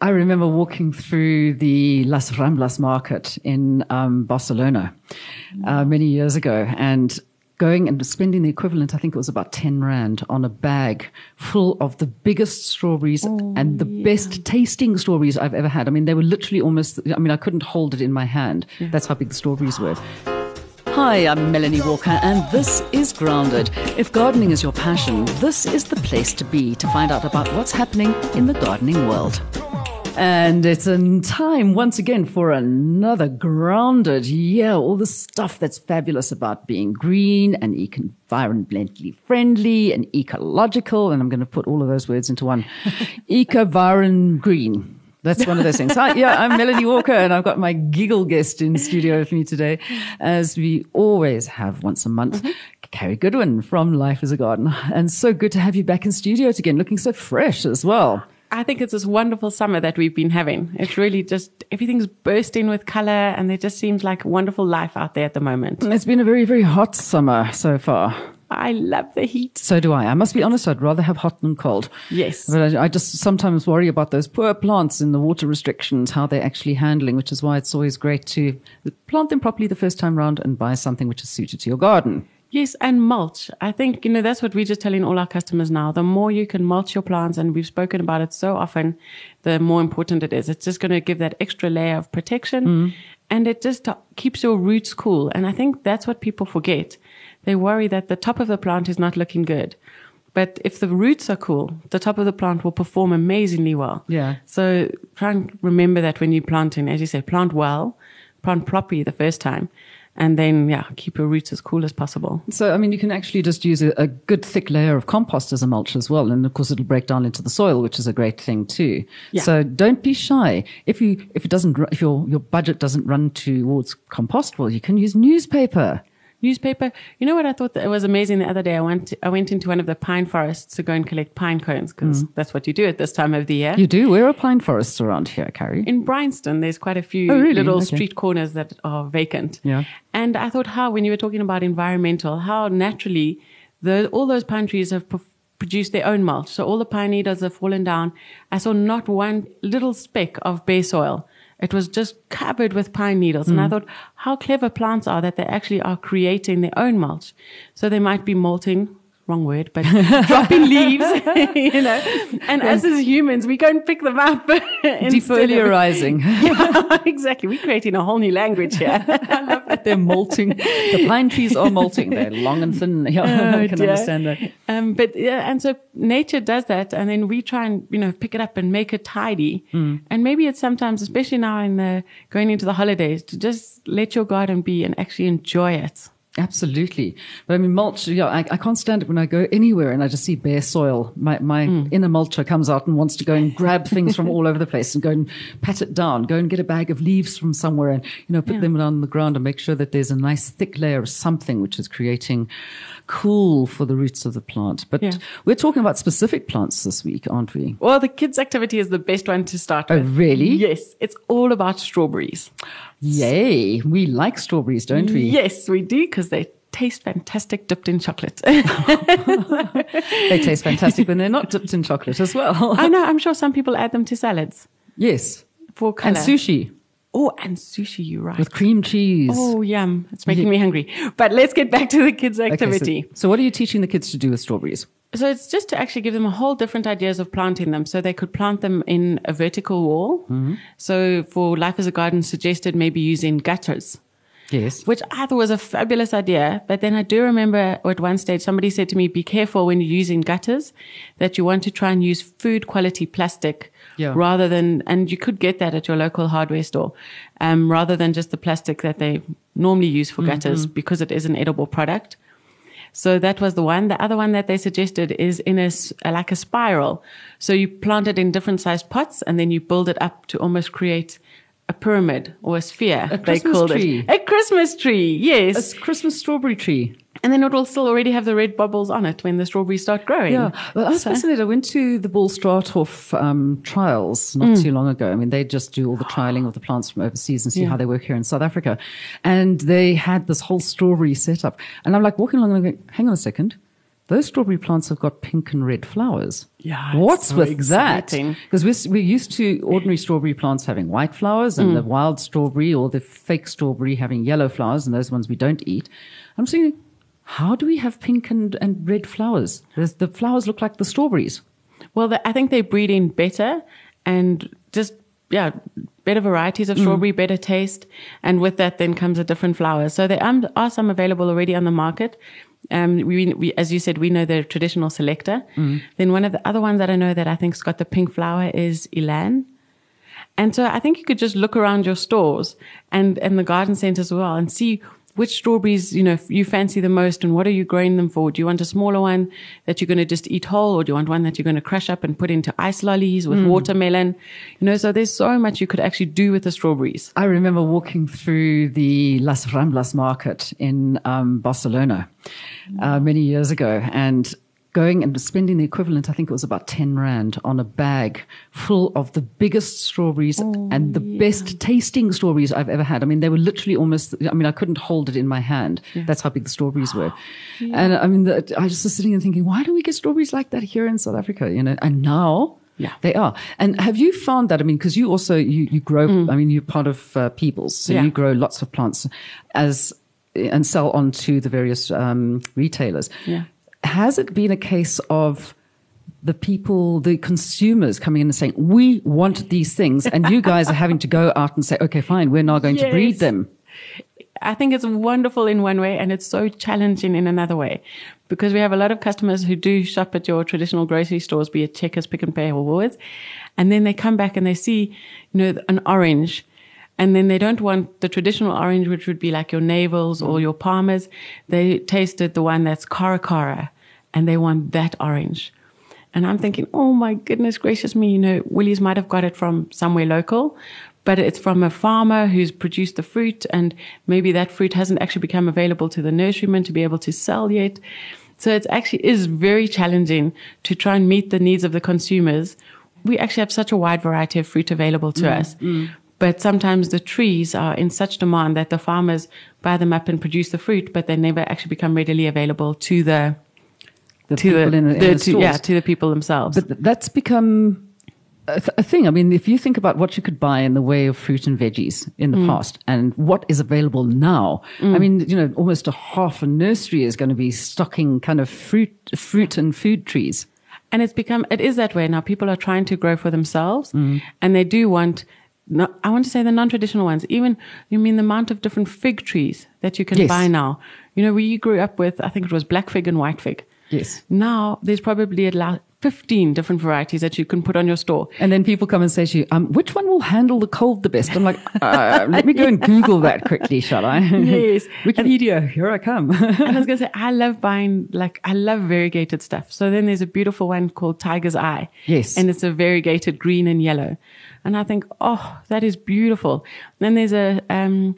I remember walking through the Las Ramblas market in um, Barcelona uh, many years ago and going and spending the equivalent, I think it was about 10 Rand on a bag full of the biggest strawberries oh, and the yeah. best tasting strawberries I've ever had. I mean, they were literally almost, I mean, I couldn't hold it in my hand. Yeah. That's how big the strawberries were. Hi, I'm Melanie Walker, and this is Grounded. If gardening is your passion, this is the place to be to find out about what's happening in the gardening world. And it's in time once again for another grounded. Yeah, all the stuff that's fabulous about being green and environmentally friendly and ecological. And I'm going to put all of those words into one. Eco-viron green. That's one of those things. Hi, yeah, I'm Melanie Walker and I've got my giggle guest in studio with me today, as we always have once a month. Mm-hmm. Carrie Goodwin from Life is a Garden. And so good to have you back in studio again, looking so fresh as well. I think it's this wonderful summer that we've been having. It's really just everything's bursting with color and there just seems like wonderful life out there at the moment. It's been a very, very hot summer so far. I love the heat. So do I. I must be honest, I'd rather have hot than cold. Yes. But I, I, just sometimes worry about those poor plants in the water restrictions, how they're actually handling, which is why it's always great to plant them properly the first time round and buy something which is suited to your garden. Yes, and mulch. I think, you know, that's what we're just telling all our customers now. The more you can mulch your plants, and we've spoken about it so often, the more important it is. It's just going to give that extra layer of protection mm. and it just keeps your roots cool. And I think that's what people forget. They worry that the top of the plant is not looking good. But if the roots are cool, the top of the plant will perform amazingly well. Yeah. So try and remember that when you're planting, as you say, plant well, plant properly the first time and then yeah keep your roots as cool as possible. So i mean you can actually just use a, a, good thick layer of compost as a mulch as well. And of course it'll break down into the soil which is a great thing too. Yeah. so don't be shy. If you if it doesn't if your your budget doesn't run towards compost well you can use newspaper newspaper. You know what I thought that was amazing the other day? I went I went into one of the pine forests to go and collect pine cones because mm. that's what you do at this time of the year. You do. Where are pine forests around here, Carrie? In Bryanston, there's quite a few oh, really? little okay. street corners that are vacant. Yeah. And I thought how when you were talking about environmental, how naturally the, all those pine trees have produced their own mulch. So all the pine needles have fallen down. I saw not one little speck of bare soil. It was just covered with pine needles. Mm. And I hmm. thought, how clever plants are that they actually are creating their own mulch. So they might be molting wrong word, but dropping leaves, you know. And as as humans, we go and pick them up. Defoliarizing. yeah, exactly. We're creating a whole new language here. I love that they're molting. The pine trees are molting. They're long and thin. Yeah, oh, I can dear. understand that. Um, but yeah, and so nature does that, and then we try and you know pick it up and make it tidy. Mm. And maybe it's sometimes, especially now in the going into the holidays, to just let your garden be and actually enjoy it. Absolutely. But I mean, mulch, yeah, I, I, can't stand it when I go anywhere and I just see bare soil. My, my mm. inner mulcher comes out and wants to go and grab things from all over the place and go and pat it down, go and get a bag of leaves from somewhere and, you know, put yeah. them on the ground and make sure that there's a nice thick layer of something which is creating cool for the roots of the plant. But yeah. we're talking about specific plants this week, aren't we? Well, the kids' activity is the best one to start oh, with. Oh, really? Yes. It's all about strawberries. Yay. We like strawberries, don't we? Yes, we do because they taste fantastic dipped in chocolate. they taste fantastic when they're not dipped in chocolate as well. I know. I'm sure some people add them to salads. Yes. For color. And sushi. Oh, and sushi, you're right. With cream cheese. Oh, yum. It's making yeah. me hungry. But let's get back to the kids' activity. Okay, so, so, what are you teaching the kids to do with strawberries? So it's just to actually give them a whole different ideas of planting them. So they could plant them in a vertical wall. Mm-hmm. So for Life is a Garden suggested maybe using gutters. Yes. Which I thought was a fabulous idea. But then I do remember at one stage somebody said to me, be careful when you're using gutters that you want to try and use food quality plastic yeah. rather than, and you could get that at your local hardware store, um, rather than just the plastic that they normally use for gutters mm-hmm. because it is an edible product. So that was the one. The other one that they suggested is in a, like a spiral. So you plant it in different sized pots and then you build it up to almost create a pyramid or a sphere. A they called tree. it a Christmas tree. Yes, a Christmas strawberry tree. And then it will still already have the red bubbles on it when the strawberries start growing. Yeah, well, I was so. fascinated. I went to the Ball Straathof um, trials not mm. too long ago. I mean, they just do all the trialing of the plants from overseas and see yeah. how they work here in South Africa. And they had this whole strawberry setup. And I'm like walking along and I'm going, hang on a second those strawberry plants have got pink and red flowers. Yeah. What's so with exciting. that? Because we're, we're used to ordinary strawberry plants having white flowers and mm. the wild strawberry or the fake strawberry having yellow flowers, and those ones we don't eat. I'm saying, how do we have pink and, and red flowers? The flowers look like the strawberries. Well, the, I think they breed in better and just, yeah, better varieties of mm. strawberry, mm. better taste. And with that, then comes a different flower. So there are some available already on the market. Um, we, we, as you said, we know the traditional Selekta. Mm. Then one of the other ones that I know that I think's got the pink flower is Elan. And so I think you could just look around your stores and, and the garden centers as well and see which strawberries, you know, you fancy the most and what are you growing them for? Do you want a smaller one that you're going to just eat whole or do you want one that you're going to crush up and put into ice lollies with mm. watermelon? You know, so there's so much you could actually do with the strawberries. I remember walking through the Las Ramblas market in um, Barcelona uh, many years ago and going and spending the equivalent, I think it was about 10 Rand on a bag full of the biggest strawberries oh, and the yeah. best tasting strawberries I've ever had. I mean, they were literally almost, I mean, I couldn't hold it in my hand. Yeah. That's how big the strawberries were. Yeah. And I mean, the, I was just sitting and thinking, why don't we get strawberries like that here in South Africa? You know, and now, yeah, they are. And have you found that? I mean, because you also you you grow. Mm. I mean, you're part of uh, Peebles, so you grow lots of plants as and sell on to the various um, retailers. Yeah has it been a case of the people, the consumers coming in and saying, we want these things. And you guys are having to go out and say, okay, fine, we're now going yes. to breed them. I think it's wonderful in one way and it's so challenging in another way because we have a lot of customers who do shop at your traditional grocery stores, be it Checkers, Pick n Pay or Woolworths. And then they come back and they see, you know, an orange and then they don't want the traditional orange, which would be like your navels or your palmers. They tasted the one that's Cara Cara and they want that orange. And I'm thinking, oh my goodness gracious me, you know, Woolies might have got it from somewhere local, but it's from a farmer who's produced the fruit and maybe that fruit hasn't actually become available to the nurseryman to be able to sell yet. So it actually is very challenging to try and meet the needs of the consumers. We actually have such a wide variety of fruit available to mm, us. Mm. But sometimes the trees are in such demand that the farmers buy them up and produce the fruit, but they never actually become readily available to the the to people the, in the, in the, the to, yeah to the people themselves. But that's become a, th- a, thing. I mean, if you think about what you could buy in the way of fruit and veggies in the mm. past and what is available now, mm. I mean, you know, almost a half a nursery is going to be stocking kind of fruit, fruit and food trees. And it's become, it is that way now. People are trying to grow for themselves mm. and they do want no, I want to say the non-traditional ones. Even you mean the amount of different fig trees that you can yes. buy now. You know, we grew up with, I think it was black fig and white fig. Yes. Now there's probably at 15 different varieties that you can put on your store. And then people come and say to you, um, which one will handle the cold the best? I'm like, uh, let me go and Google that quickly, shall I? Yes. Wikipedia, and, here I come. and I was going to say, I love buying, like, I love variegated stuff. So then there's a beautiful one called Tiger's Eye. Yes. And it's a variegated green and yellow. And I think, oh, that is beautiful. Then there's a, um,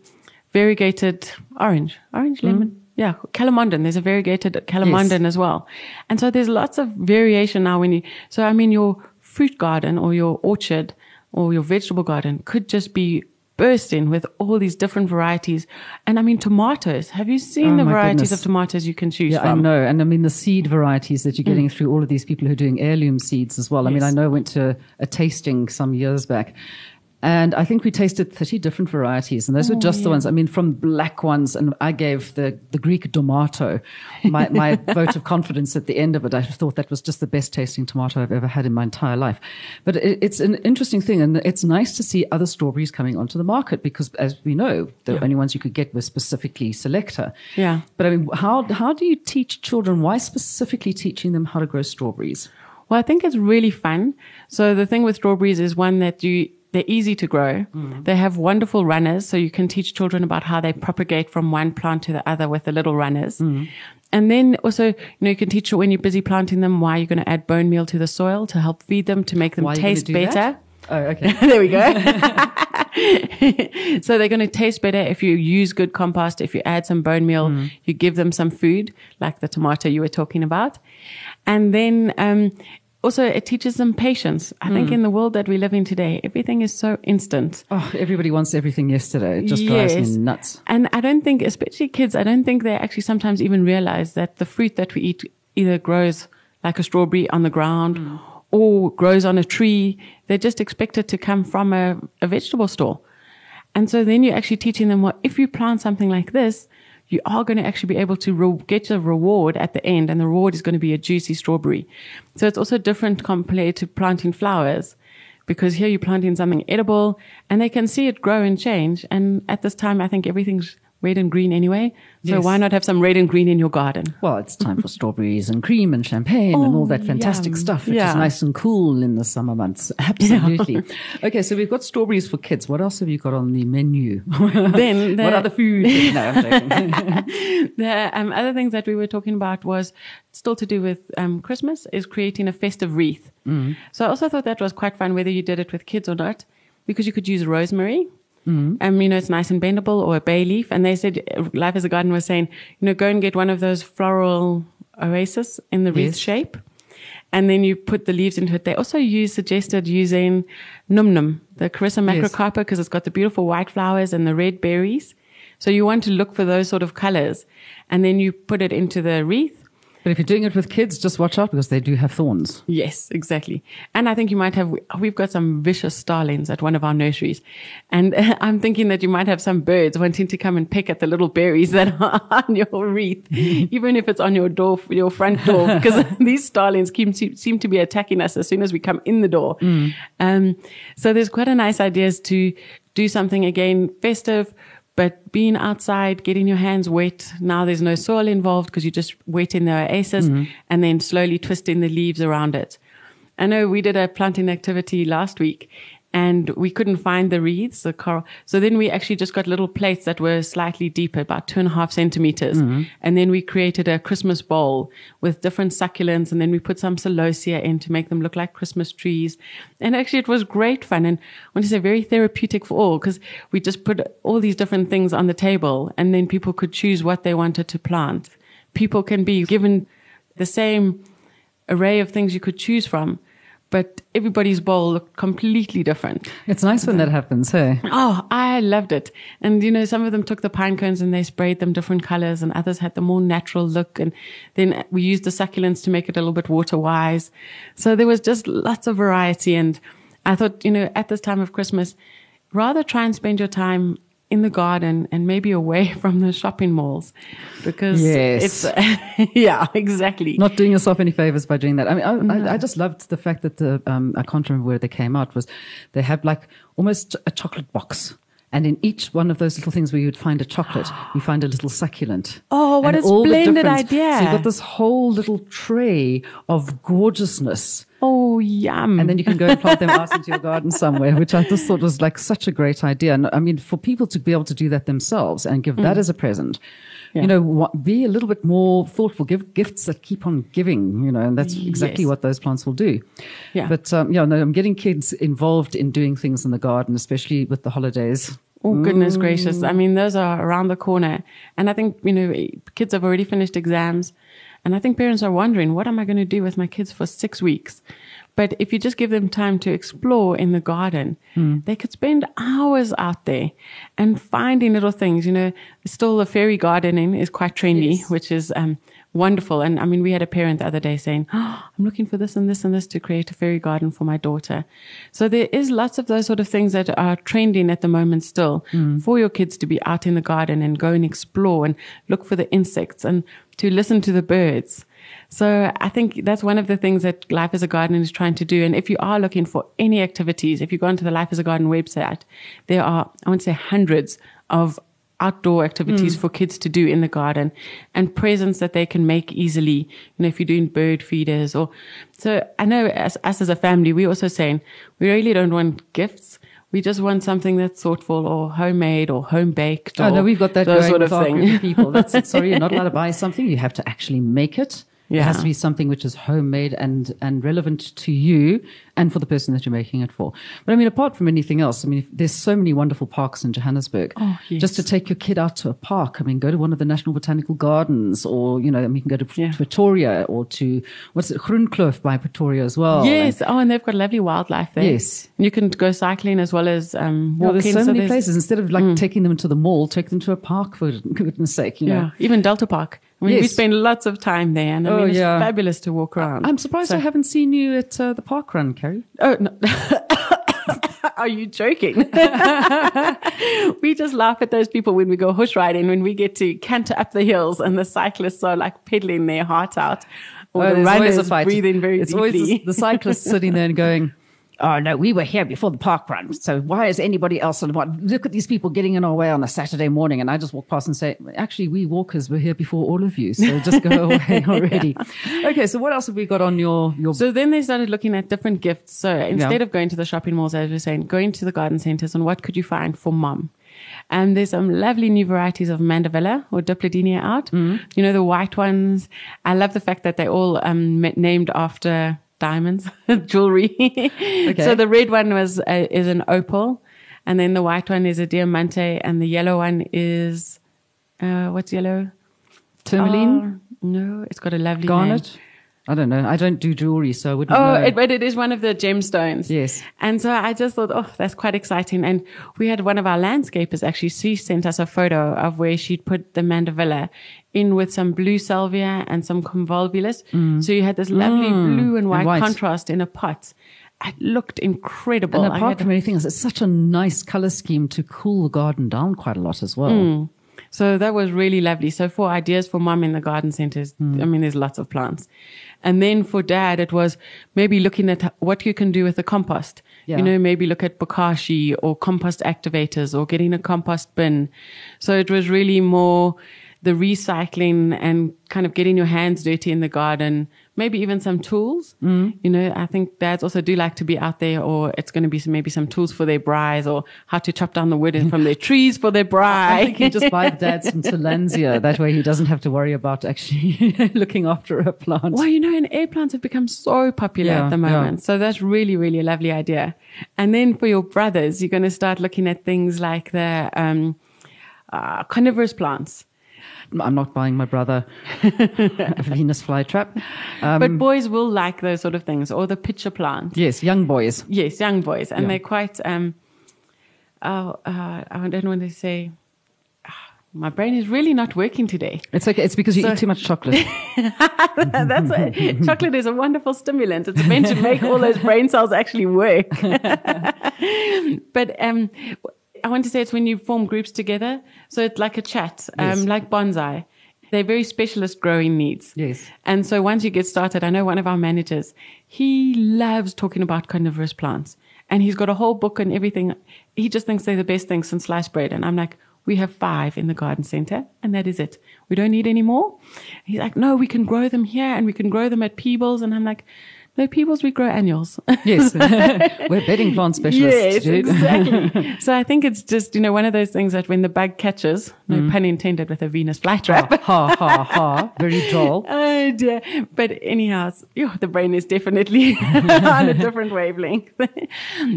variegated orange, orange lemon. Mm yeah, calamondin. There's a variegated calamondin yes. as well. And so there's lots of variation now when you, so I mean, your fruit garden or your orchard or your vegetable garden could just be bursting with all these different varieties. And I mean, tomatoes. Have you seen oh, the varieties goodness. of tomatoes you can choose yeah, from? I know. And I mean, the seed varieties that you're getting mm. through all of these people who are doing heirloom seeds as well. Yes. I mean, I know I went to a tasting some years back and I think we tasted 30 different varieties, and those oh, were just yeah. the oh, ones. I mean, from black ones, and I gave the, the Greek tomato my, my vote of confidence at the end of it. I thought that was just the best tasting tomato I've ever had in my entire life. But it, it's an interesting thing, and it's nice to see other strawberries coming onto the market because, as we know, the yeah. only ones you could get were specifically Selekta. Yeah. But I mean, how, how do you teach children? Why specifically teaching them how to grow strawberries? Well, I think it's really fun. So the thing with strawberries is one that you, they're easy to grow. Mm. They have wonderful runners, so you can teach children about how they propagate from one plant to the other with the little runners. Mm. And then also, you know, you can teach when you're busy planting them why you're going to add bone meal to the soil to help feed them to make them why taste better. That? Oh, okay. there we go. so they're going to taste better if you use good compost. If you add some bone meal, mm. you give them some food, like the tomato you were talking about. And then, um, also it teaches them patience. I mm. think in the world that we live in today, everything is so instant. Oh, everybody wants everything yesterday. It just yes. drives me nuts. And I don't think, especially kids, I don't think they actually sometimes even realize that the fruit that we eat either grows like a strawberry on the ground mm. or grows on a tree. They're just expected to come from a, a vegetable store. And so then you're actually teaching them, well, if you plant something like this, you are going to actually be able to re- get a reward at the end, and the reward is going to be a juicy strawberry. So it's also different compared to planting flowers because here you're planting something edible and they can see it grow and change. And at this time, I think everything's red and green anyway. So yes. why not have some red and green in your garden? Well, it's time for strawberries and cream and champagne oh, and all that fantastic yum. stuff, which yeah. is nice and cool in the summer months. Absolutely. Yeah. okay, so we've got strawberries for kids. What else have you got on the menu? then the, what other food? no, the um, other things that we were talking about was still to do with um, Christmas is creating a festive wreath. Mm. So I also thought that was quite fun, whether you did it with kids or not, because you could use rosemary Mm-hmm. Um, you know, it's nice and bendable or a bay leaf. And they said, Life is a Garden was saying, you know, go and get one of those floral oasis in the wreath yes. shape. And then you put the leaves into it. They also use, suggested using num num, the Carissa macrocarpa, because yes. it's got the beautiful white flowers and the red berries. So you want to look for those sort of colors. And then you put it into the wreath but if you're doing it with kids, just watch out because they do have thorns. Yes, exactly. And I think you might have, we've got some vicious starlings at one of our nurseries. And I'm thinking that you might have some birds wanting to come and peck at the little berries that are on your wreath, even if it's on your door, your front door, because these starlings seem, seem to be attacking us as soon as we come in the door. Mm. Um, so there's quite a nice ideas to do something again festive but being outside, getting your hands wet, now there's no soil involved because you're just wetting the oasis mm-hmm. and then slowly twisting the leaves around it. I know we did a planting activity last week and we couldn't find the wreaths, the coral. So then we actually just got little plates that were slightly deeper, about two and a half centimeters. Mm-hmm. And then we created a Christmas bowl with different succulents. And then we put some celosia in to make them look like Christmas trees. And actually it was great fun. And I want to say very therapeutic for all because we just put all these different things on the table and then people could choose what they wanted to plant. People can be given the same array of things you could choose from but everybody's bowl looked completely different. It's nice when that happens, hey? Oh, I loved it. And, you know, some of them took the pine cones and they sprayed them different colors and others had the more natural look. And then we used the succulents to make it a little bit water wise. So there was just lots of variety. And I thought, you know, at this time of Christmas, rather try and spend your time in the garden and maybe away from the shopping malls because yes. it's yeah exactly not doing yourself any favors by doing that i mean I, no. I, I just loved the fact that the um, i can't remember where they came out was they have like almost a chocolate box and in each one of those little things where you would find a chocolate, you find a little succulent. Oh, what a splendid idea. So you've got this whole little tray of gorgeousness. Oh, yum. And then you can go and plant them out into your garden somewhere, which I just thought was like such a great idea. And I mean, for people to be able to do that themselves and give mm. that as a present, yeah. you know, what, be a little bit more thoughtful, give gifts that keep on giving, you know, and that's exactly yes. what those plants will do. Yeah. But, um, yeah, no, I'm getting kids involved in doing things in the garden, especially with the holidays. Oh, goodness mm. gracious. I mean, those are around the corner. And I think, you know, kids have already finished exams. And I think parents are wondering, what am I going to do with my kids for six weeks? But if you just give them time to explore in the garden, mm. they could spend hours out there and finding little things. You know, still the fairy gardening is quite trendy, yes. which is um, wonderful. And I mean, we had a parent the other day saying, oh, I'm looking for this and this and this to create a fairy garden for my daughter. So there is lots of those sort of things that are trending at the moment still mm. for your kids to be out in the garden and go and explore and look for the insects and to listen to the birds. So I think that's one of the things that Life is a Garden is trying to do. And if you are looking for any activities, if you go onto the Life is a Garden website, there are, I want to say hundreds of outdoor activities mm. for kids to do in the garden and presents that they can make easily. You know, if you're doing bird feeders or, so I know as us as a family, we're also saying we really don't want gifts. We just want something that's thoughtful or homemade or home baked. Oh no, we've got that going sort of thing. people. That's it. Sorry, you're not allowed to buy something. You have to actually make it. Yeah. It has to be something which is homemade and, and relevant to you and for the person that you're making it for. But I mean, apart from anything else, I mean, there's so many wonderful parks in Johannesburg. Oh, yes. Just to take your kid out to a park. I mean, go to one of the National Botanical Gardens or, you know, I mean, you can go to yeah. Pretoria or to, what's it, Groenkloof by Pretoria as well. Yes. And, oh, and they've got lovely wildlife there. Yes. And you can go cycling as well as um, walking. there's so, so many there's, places. Instead of like mm. taking them to the mall, take them to a park for goodness sake, you yeah. know. Even Delta Park I mean, Yes. we spend lots of time there, and I Oh, mean, it's yeah. fabulous to walk around. I'm surprised So- I haven't seen you at uh, the park run, Carrie. Oh no. Are you joking? we just laugh at those people when we go horse riding, when we get to canter up the hills and the cyclists are like pedaling their heart out. Or Oh, the runners breathing very it's deeply. always the, the cyclist sitting there and going, "Oh no, we were here before the park run. So why is anybody else on what? Look at these people getting in our way on a Saturday morning." And I just walk past and say, "Actually, we walkers were here before all of you. So just go away already." Okay, so what else have we got on your your? So then they started looking at different gifts. So instead of going to the shopping malls, as we are saying, going to the garden centers and what could you find for mom? And there's some lovely new varieties of mandevilla or dipladenia out. You know, the white ones. I love the fact that they're all um, named after diamonds, jewelry. So the red one was uh, is an opal, and then the white one is a diamante, and the yellow one is uh, what's yellow? Tourmaline, Oh, no, it's got a lovely garnet. name. I don't know. I don't do jewelry, so I wouldn't Oh, know. it, but it is one of the gemstones. Yes. And so I just thought, oh, that's quite exciting. And we had one of our landscapers actually, she sent us a photo of where she'd put the mandevilla in with some blue salvia and some convolvulus. So you had this lovely blue and white, Mm. white. contrast in a pot. It looked incredible. and apart from anything else, it's such a nice color scheme to cool the garden down quite a lot as well. Mm. So that was really lovely. So for ideas for mom in the garden centers, Hmm. I mean, there's lots of plants. And then for dad, it was maybe looking at what you can do with the compost. Yeah. You know, maybe look at bokashi or compost activators or getting a compost bin. So it was really more the recycling and kind of getting your hands dirty in the garden, maybe even some tools. Hmm. You know, I think dads also do like to be out there or it's going to be some, maybe some tools for their braais or how to chop down the wood from their trees for their braai. I think you just buy the dad some Tillandsia. That way he doesn't have to worry about actually looking after a plant. Well, you know, and air plants have become so popular Yeah, at the yeah. moment. So that's really, really a lovely idea. And then for your brothers, you're going to start looking at things like the um, uh, carnivorous plants. I'm not buying my brother a Venus flytrap. Um, but boys will like those sort of things or the pitcher plant. yes, young boys. Yes, young boys. And Yeah. they're quite, um, oh, uh, I don't know when they say, ah, my brain is really not working today. It's okay. It's because you So- eat too much chocolate. That's it. Chocolate is a wonderful stimulant. It's meant to make all those brain cells actually work. but um, I want to say it's when you form groups together. So it's like a chat, um, Yes. like bonsai. They're very specialist growing needs. Yes. And so once you get started, I know one of our managers, he loves talking about carnivorous plants. And he's got a whole book and everything. He just thinks they're the best thing since sliced bread. And I'm like, we have five in the garden center, and that is it. We don't need any more. He's like, no, we can grow them here and we can grow them at Peebles. And I'm like, no, Peebles, we grow annuals. Yes. We're bedding plant specialists. yes, dude. exactly. so I think it's just, you know, one of those things that when the bug catches, no mm. pun intended with a Venus flytrap, ha, ha, ha. Very droll. Oh dear. But anyhow, yeah, the brain is definitely on a different wavelength.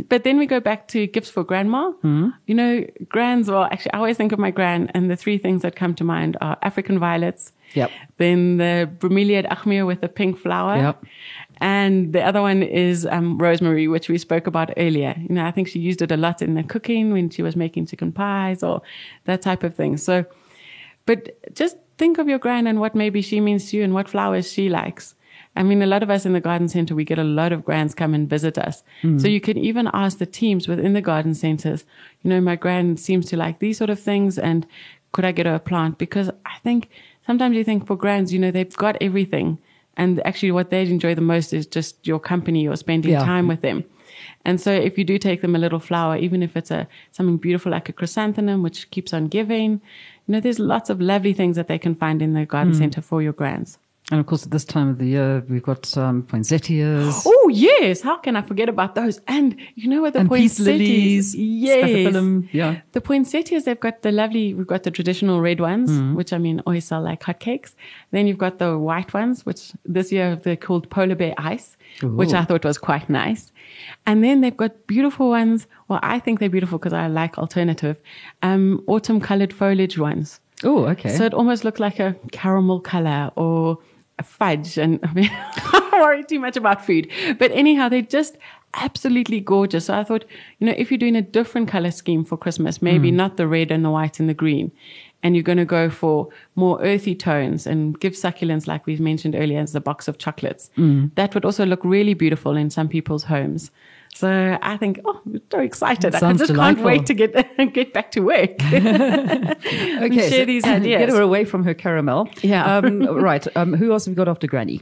but then we go back to gifts for grandma. Hmm. You know, grands, well, actually, I always think of my gran, and the three things that come to mind are African violets. Yep. Then the bromeliad aechmea with the pink flower. Yep. And the other one is um, rosemary, which we spoke about earlier. You know, I think she used it a lot in the cooking when she was making chicken pies or that type of thing. So, but just think of your gran and what maybe she means to you and what flowers she likes. I mean, a lot of us in the garden center, we get a lot of grants come and visit us. So you can even ask the teams within the garden centers, you know, my grand seems to like these sort of things and could I get her a plant? Because I think sometimes you think for grants, you know, they've got everything. And actually what they'd enjoy the most is just your company or spending Yeah. time with them. And so if you do take them a little flower, even if it's a something beautiful like a chrysanthemum, which keeps on giving, you know, there's lots of lovely things that they can find in the garden hmm. center for your grants. And of course, at this time of the year, we've got um, poinsettias. Oh yes, how can I forget about those? And you know what the And poinsettias? lilies, yes, yeah. The poinsettias, they've got the lovely. We've got the traditional red ones, Mm-hmm. which I mean always sell like hotcakes. Then you've got the white ones, which this year they're called polar bear ice, which I thought was quite nice. And then they've got beautiful ones. Well, I think they're beautiful because I like alternative, um, autumn colored foliage ones. Oh, okay. So it almost looks like a caramel color or fudge. And I mean, I worry too much about food. But anyhow, they're just absolutely gorgeous. So I thought, you know, if you're doing a different color scheme for Christmas, maybe mm. not the red and the white and the green, and you're going to go for more earthy tones and give succulents, like we've mentioned earlier, as the box of chocolates, mm. that would also look really beautiful in some people's homes. So I think, oh, I'm so excited. I just delightful. can't wait to get get back to work. okay, share so these ideas. Get her away from her caramel. Yeah. Um, right. Um, who else have we got after Granny?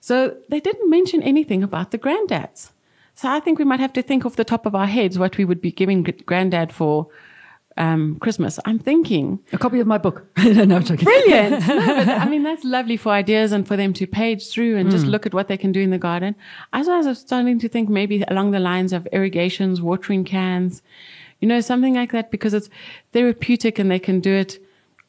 So they didn't mention anything about the granddads. So I think we might have to think off the top of our heads what we would be giving granddad for um, Christmas. I'm thinking a copy of my book. no, Brilliant. no, but, I mean, that's lovely for ideas and for them to page through and mm. just look at what they can do in the garden. As I was starting to think maybe along the lines of irrigations, watering cans, you know, something like that because it's therapeutic and they can do it.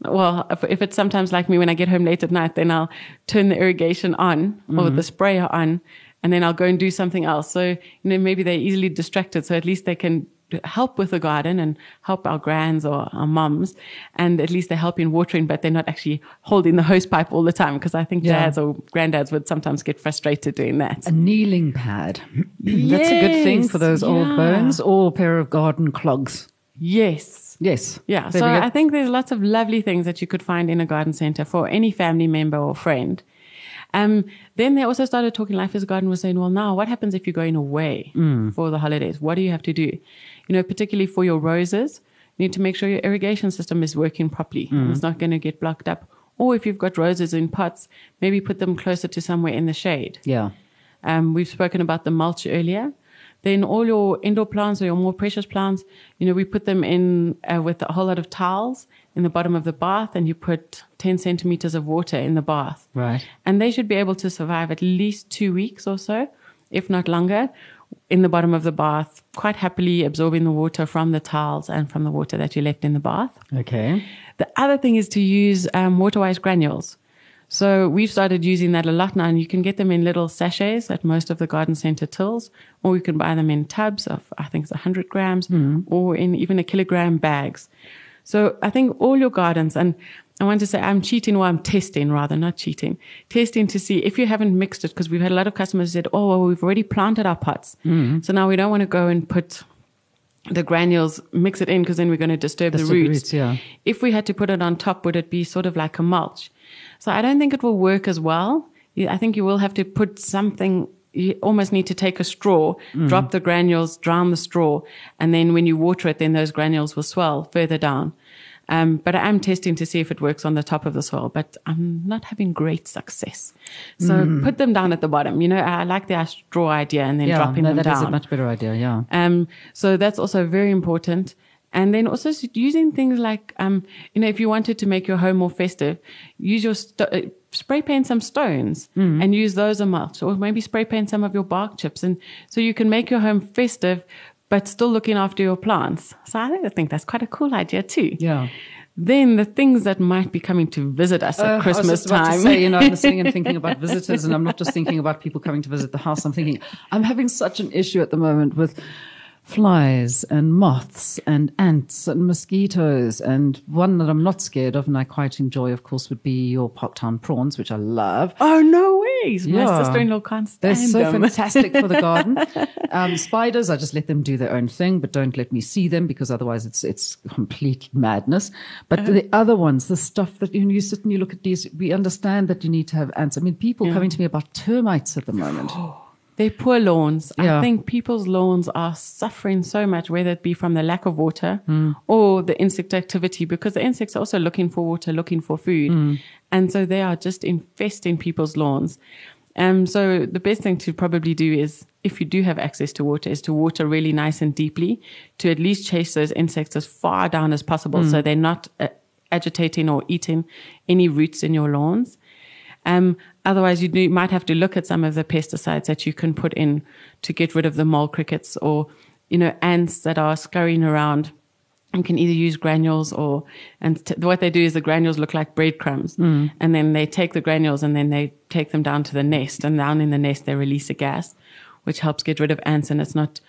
Well, if, if it's sometimes like me when I get home late at night, then I'll turn the irrigation on mm. or the sprayer on and then I'll go and do something else. So, you know, maybe they're easily distracted. So at least they can help with the garden and help our grands or our mums. And at least they help in watering, but they're not actually holding the hose pipe all the time because I think yeah. dads or granddads would sometimes get frustrated doing that. A kneeling pad. Yes. That's a good thing for those yeah. old bones or a pair of garden clogs. Yes. Yes. Yeah. There so I think there's lots of lovely things that you could find in a garden center for any family member or friend. Um, then they also started talking, Life is a Garden was saying, well, now what happens if you're going away mm. for the holidays? What do you have to do? You know, particularly for your roses, you need to make sure your irrigation system is working properly. Mm. It's not going to get blocked up. Or if you've got roses in pots, maybe put them closer to somewhere in the shade. Yeah. Um, we've spoken about the mulch earlier. Then all your indoor plants or your more precious plants, you know, we put them in uh, with a whole lot of towels in the bottom of the bath and you put 10 centimeters of water in the bath. Right. And they should be able to survive at least two weeks or so, if not longer, in the bottom of the bath, quite happily absorbing the water from the tiles and from the water that you left in the bath. Okay. The other thing is to use um, water-wise granules. So we've started using that a lot now, and you can get them in little sachets at most of the garden center tills, or you can buy them in tubs of, I think it's 100 grams, mm. or in even a kilogram bags. So I think all your gardens, and I want to say I'm cheating or I'm testing rather, not cheating, testing to see if you haven't mixed it, because we've had a lot of customers said, oh, well, we've already planted our pots. Mm-hmm. So now we don't want to go and put the granules, mix it in, because then we're going to disturb the roots. roots. Yeah. If we had to put it on top, would it be sort of like a mulch? So I don't think it will work as well. I think you will have to put something you almost need to take a straw, mm. drop the granules, drown the straw, and then when you water it, then those granules will swell further down. Um, but I am testing to see if it works on the top of the soil, but I'm not having great success. So mm. put them down at the bottom. You know, I like the straw idea and then yeah, dropping no, them down. That is a much better idea. Yeah. Um, so that's also very important. And then also using things like, um, you know, if you wanted to make your home more festive, use your, st- uh, spray paint some stones mm. and use those as mulch or maybe spray paint some of your bark chips. And so you can make your home festive, but still looking after your plants. So I think, I think that's quite a cool idea too. Yeah. Then the things that might be coming to visit us at uh, Christmas time. Say, you know, I'm sitting and thinking about visitors, and I'm not just thinking about people coming to visit the house. I'm thinking I'm having such an issue at the moment with flies and moths and ants and mosquitoes. And one that I'm not scared of and I quite enjoy, of course, would be your Parktown prawns, which I love. Oh, no ways. Yeah. My sister-in-law can't stand They're so them. fantastic for the garden. Um, spiders, I just let them do their own thing, but don't let me see them because otherwise it's, it's complete madness. But uh, the other ones, the stuff that you, know, you sit and you look at these, we understand that you need to have ants. I mean, people yeah. coming to me about termites at the moment. They poor lawns. Yeah. I think people's lawns are suffering so much, whether it be from the lack of water mm. or the insect activity, because the insects are also looking for water, looking for food. Mm. And so they are just infesting people's lawns. Um, so the best thing to probably do is, if you do have access to water, is to water really nice and deeply to at least chase those insects as far down as possible mm. so they're not uh, agitating or eating any roots in your lawns. Um, otherwise, you do, might have to look at some of the pesticides that you can put in to get rid of the mole crickets or, you know, ants that are scurrying around. You can either use granules or, and t- what they do is the granules look like breadcrumbs. Mm. And then they take the granules and then they take them down to the nest. And down in the nest, they release a gas, which helps get rid of ants. And it's not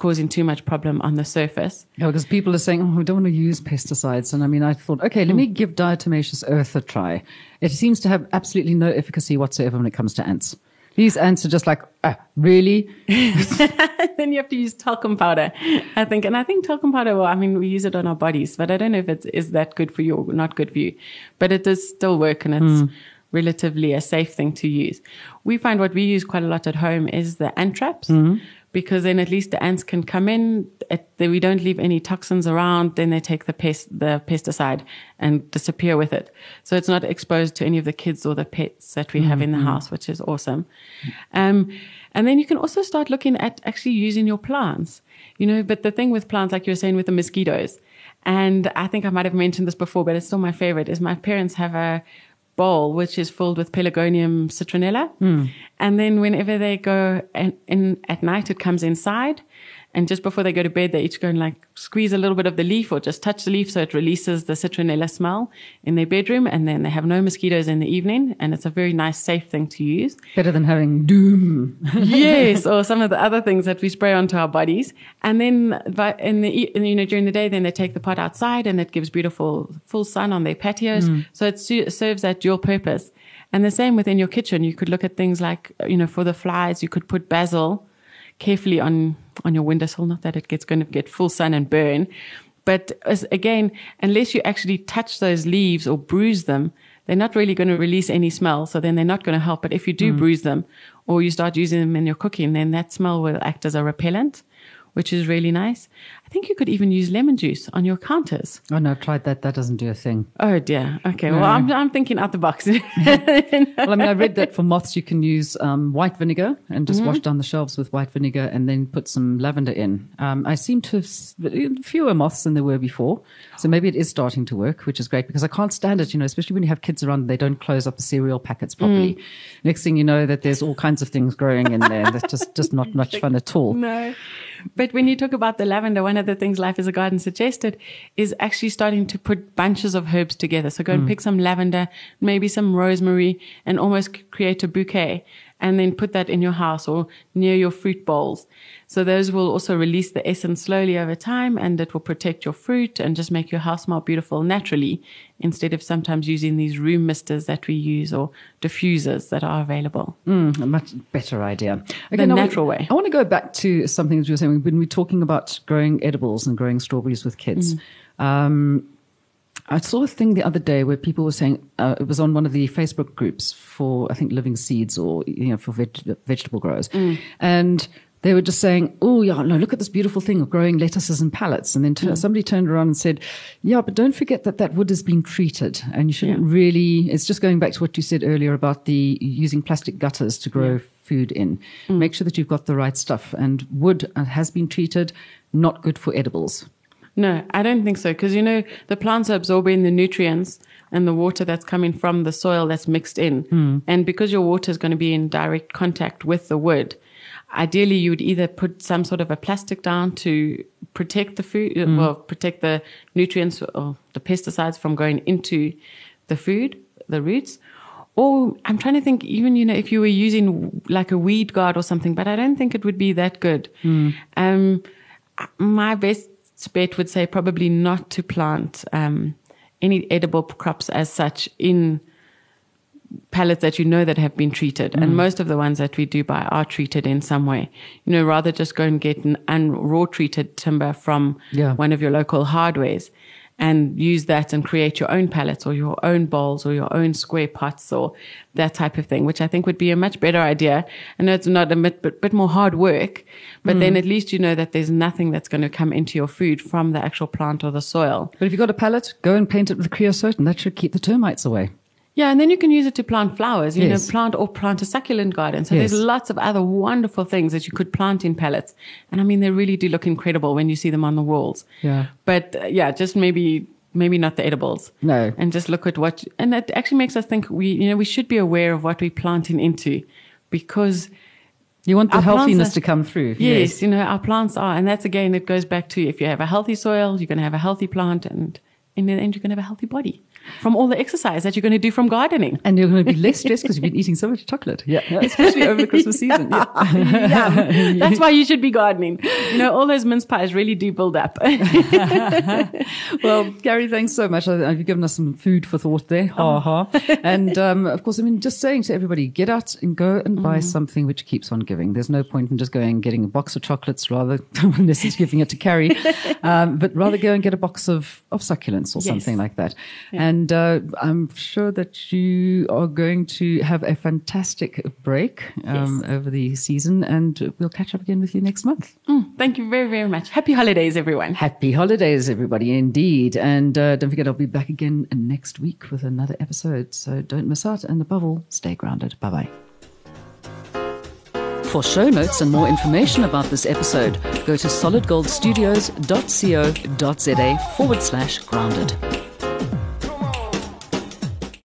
causing too much problem on the surface. Yeah, because people are saying, oh, we don't want to use pesticides. And I mean, I thought, okay, let me hmm. give diatomaceous earth a try. It seems to have absolutely no efficacy whatsoever when it comes to ants. These ants are just like, ah, really? then you have to use talcum powder, I think. And I think talcum powder, well, I mean, we use it on our bodies, but I don't know if it is that good for you or not good for you. But it does still work and it's mm. relatively a safe thing to use. We find what we use quite a lot at home is the ant traps. Mm-hmm because then at least the ants can come in. At, we don't leave any toxins around. Then they take the pest, the pesticide and disappear with it. So it's not exposed to any of the kids or the pets that we mm-hmm. have in the mm-hmm. house, which is awesome. Um, and then you can also start looking at actually using your plants, you know, but the thing with plants, like you were saying with the mosquitoes, and I think I might have mentioned this before, but it's still my favorite is my parents have a, bowl, which is filled with Pelargonium citronella. Mm. And then whenever they go and in at night, it comes inside and just before they go to bed, they each go and like squeeze a little bit of the leaf or just touch the leaf so it releases the citronella smell in their bedroom. And then they have no mosquitoes in the evening. And it's a very nice, safe thing to use. Better than having doom. yes, or some of the other things that we spray onto our bodies. And then in the, you know, during the day, then they take the pot outside and it gives beautiful full sun on their patios. Mm. So it su- serves that dual purpose. And the same within your kitchen. You could look at things like, you know, for the flies, you could put basil carefully on on your windowsill. Not that it gets going to get full sun and burn, but as, again, unless you actually touch those leaves or bruise them, they're not really going to release any smell. So then they're not going to help. But if you do mm. bruise them or you start using them in your cooking, then that smell will act as a repellent which is really nice. I think you could even use lemon juice on your counters. Oh no, I've tried that. That doesn't do a thing. Oh dear. Okay. No. Well, I'm, I'm thinking out the box. well, I mean, I read that for moths you can use um, white vinegar and just mm-hmm. wash down the shelves with white vinegar and then put some lavender in. Um, I seem to have fewer moths than there were before, so maybe it is starting to work, which is great because I can't stand it. You know, especially when you have kids around, they don't close up the cereal packets properly. Mm. Next thing you know, that there's all kinds of things growing in there. That's just just not much fun at all. No. But when you talk about the lavender, one of the things Life is a Garden suggested is actually starting to put bunches of herbs together. So go and mm. pick some lavender, maybe some rosemary, and almost create a bouquet and then put that in your house or near your fruit bowls. So those will also release the essence slowly over time and it will protect your fruit and just make your house smell beautiful naturally instead of sometimes using these room misters that we use or diffusers that are available. Mm, a much better idea. The natural way. I want to go back to something that you were saying when we were talking about growing edibles and growing strawberries with kids. Mm. Um, I saw a thing the other day where people were saying uh, it was on one of the Facebook groups for I think living seeds or you know for veg- vegetable growers, mm. and they were just saying, "Oh yeah, no, look at this beautiful thing of growing lettuces and pallets." And then t- mm. somebody turned around and said, "Yeah, but don't forget that that wood has been treated, and you shouldn't yeah. really." It's just going back to what you said earlier about the using plastic gutters to grow yeah. food in. Mm. Make sure that you've got the right stuff, and wood uh, has been treated, not good for edibles. No, I don't think so. Because, you know, the plants are absorbing the nutrients and the water that's coming from the soil that's mixed in. Mm. And because your water is going to be in direct contact with the wood, ideally you would either put some sort of a plastic down to protect the food, mm. well, protect the nutrients or the pesticides from going into the food, the roots. Or I'm trying to think, even, you know, if you were using like a weed guard or something, but I don't think it would be that good. Mm. Um, my best bet would say probably not to plant um, any edible crops as such in pallets that you know that have been treated. Mm. And most of the ones that we do buy are treated in some way. You know, rather just go and get an un- raw treated timber from yeah. one of your local hardwares and use that and create your own pallets or your own bowls or your own square pots or that type of thing, which I think would be a much better idea. I know it's not a bit, bit, bit more hard work, but mm. then at least you know that there's nothing that's going to come into your food from the actual plant or the soil. But if you've got a pallet, go and paint it with creosote and that should keep the termites away. Yeah, and then you can use it to plant flowers, you yes. know, plant or plant a succulent garden. So yes. there's lots of other wonderful things that you could plant in pallets. And I mean, they really do look incredible when you see them on the walls. Yeah. But uh, yeah, just maybe maybe not the edibles. No. And just look at what and that actually makes us think we you know, we should be aware of what we're planting into because you want the healthiness are, to come through. Yes, yes, you know, our plants are and that's again it goes back to if you have a healthy soil, you're gonna have a healthy plant and in the end you're gonna have a healthy body. From all the exercise that you're going to do from gardening. And you're going to be less stressed because you've been eating so much chocolate. Yeah. Especially over the Christmas season. Yeah. yeah. That's why you should be gardening. You know, all those mince pies really do build up. well, Carrie, thanks so much. You've given us some food for thought there. Ha ha. And, um, of course, I mean, just saying to everybody, get out and go and buy mm. something which keeps on giving. There's no point in just going and getting a box of chocolates rather, it's giving it to Carrie, um, but rather go and get a box of, of succulents or yes. something like that. Yeah. And uh, I'm sure that you are going to have a fantastic break um, yes. over the season, and we'll catch up again with you next month. Mm, thank you very, very much. Happy holidays, everyone. Happy holidays, everybody, indeed. And uh, don't forget, I'll be back again next week with another episode. So don't miss out. And above all, stay grounded. Bye bye. For show notes and more information about this episode, go to solidgoldstudios.co.za forward slash grounded.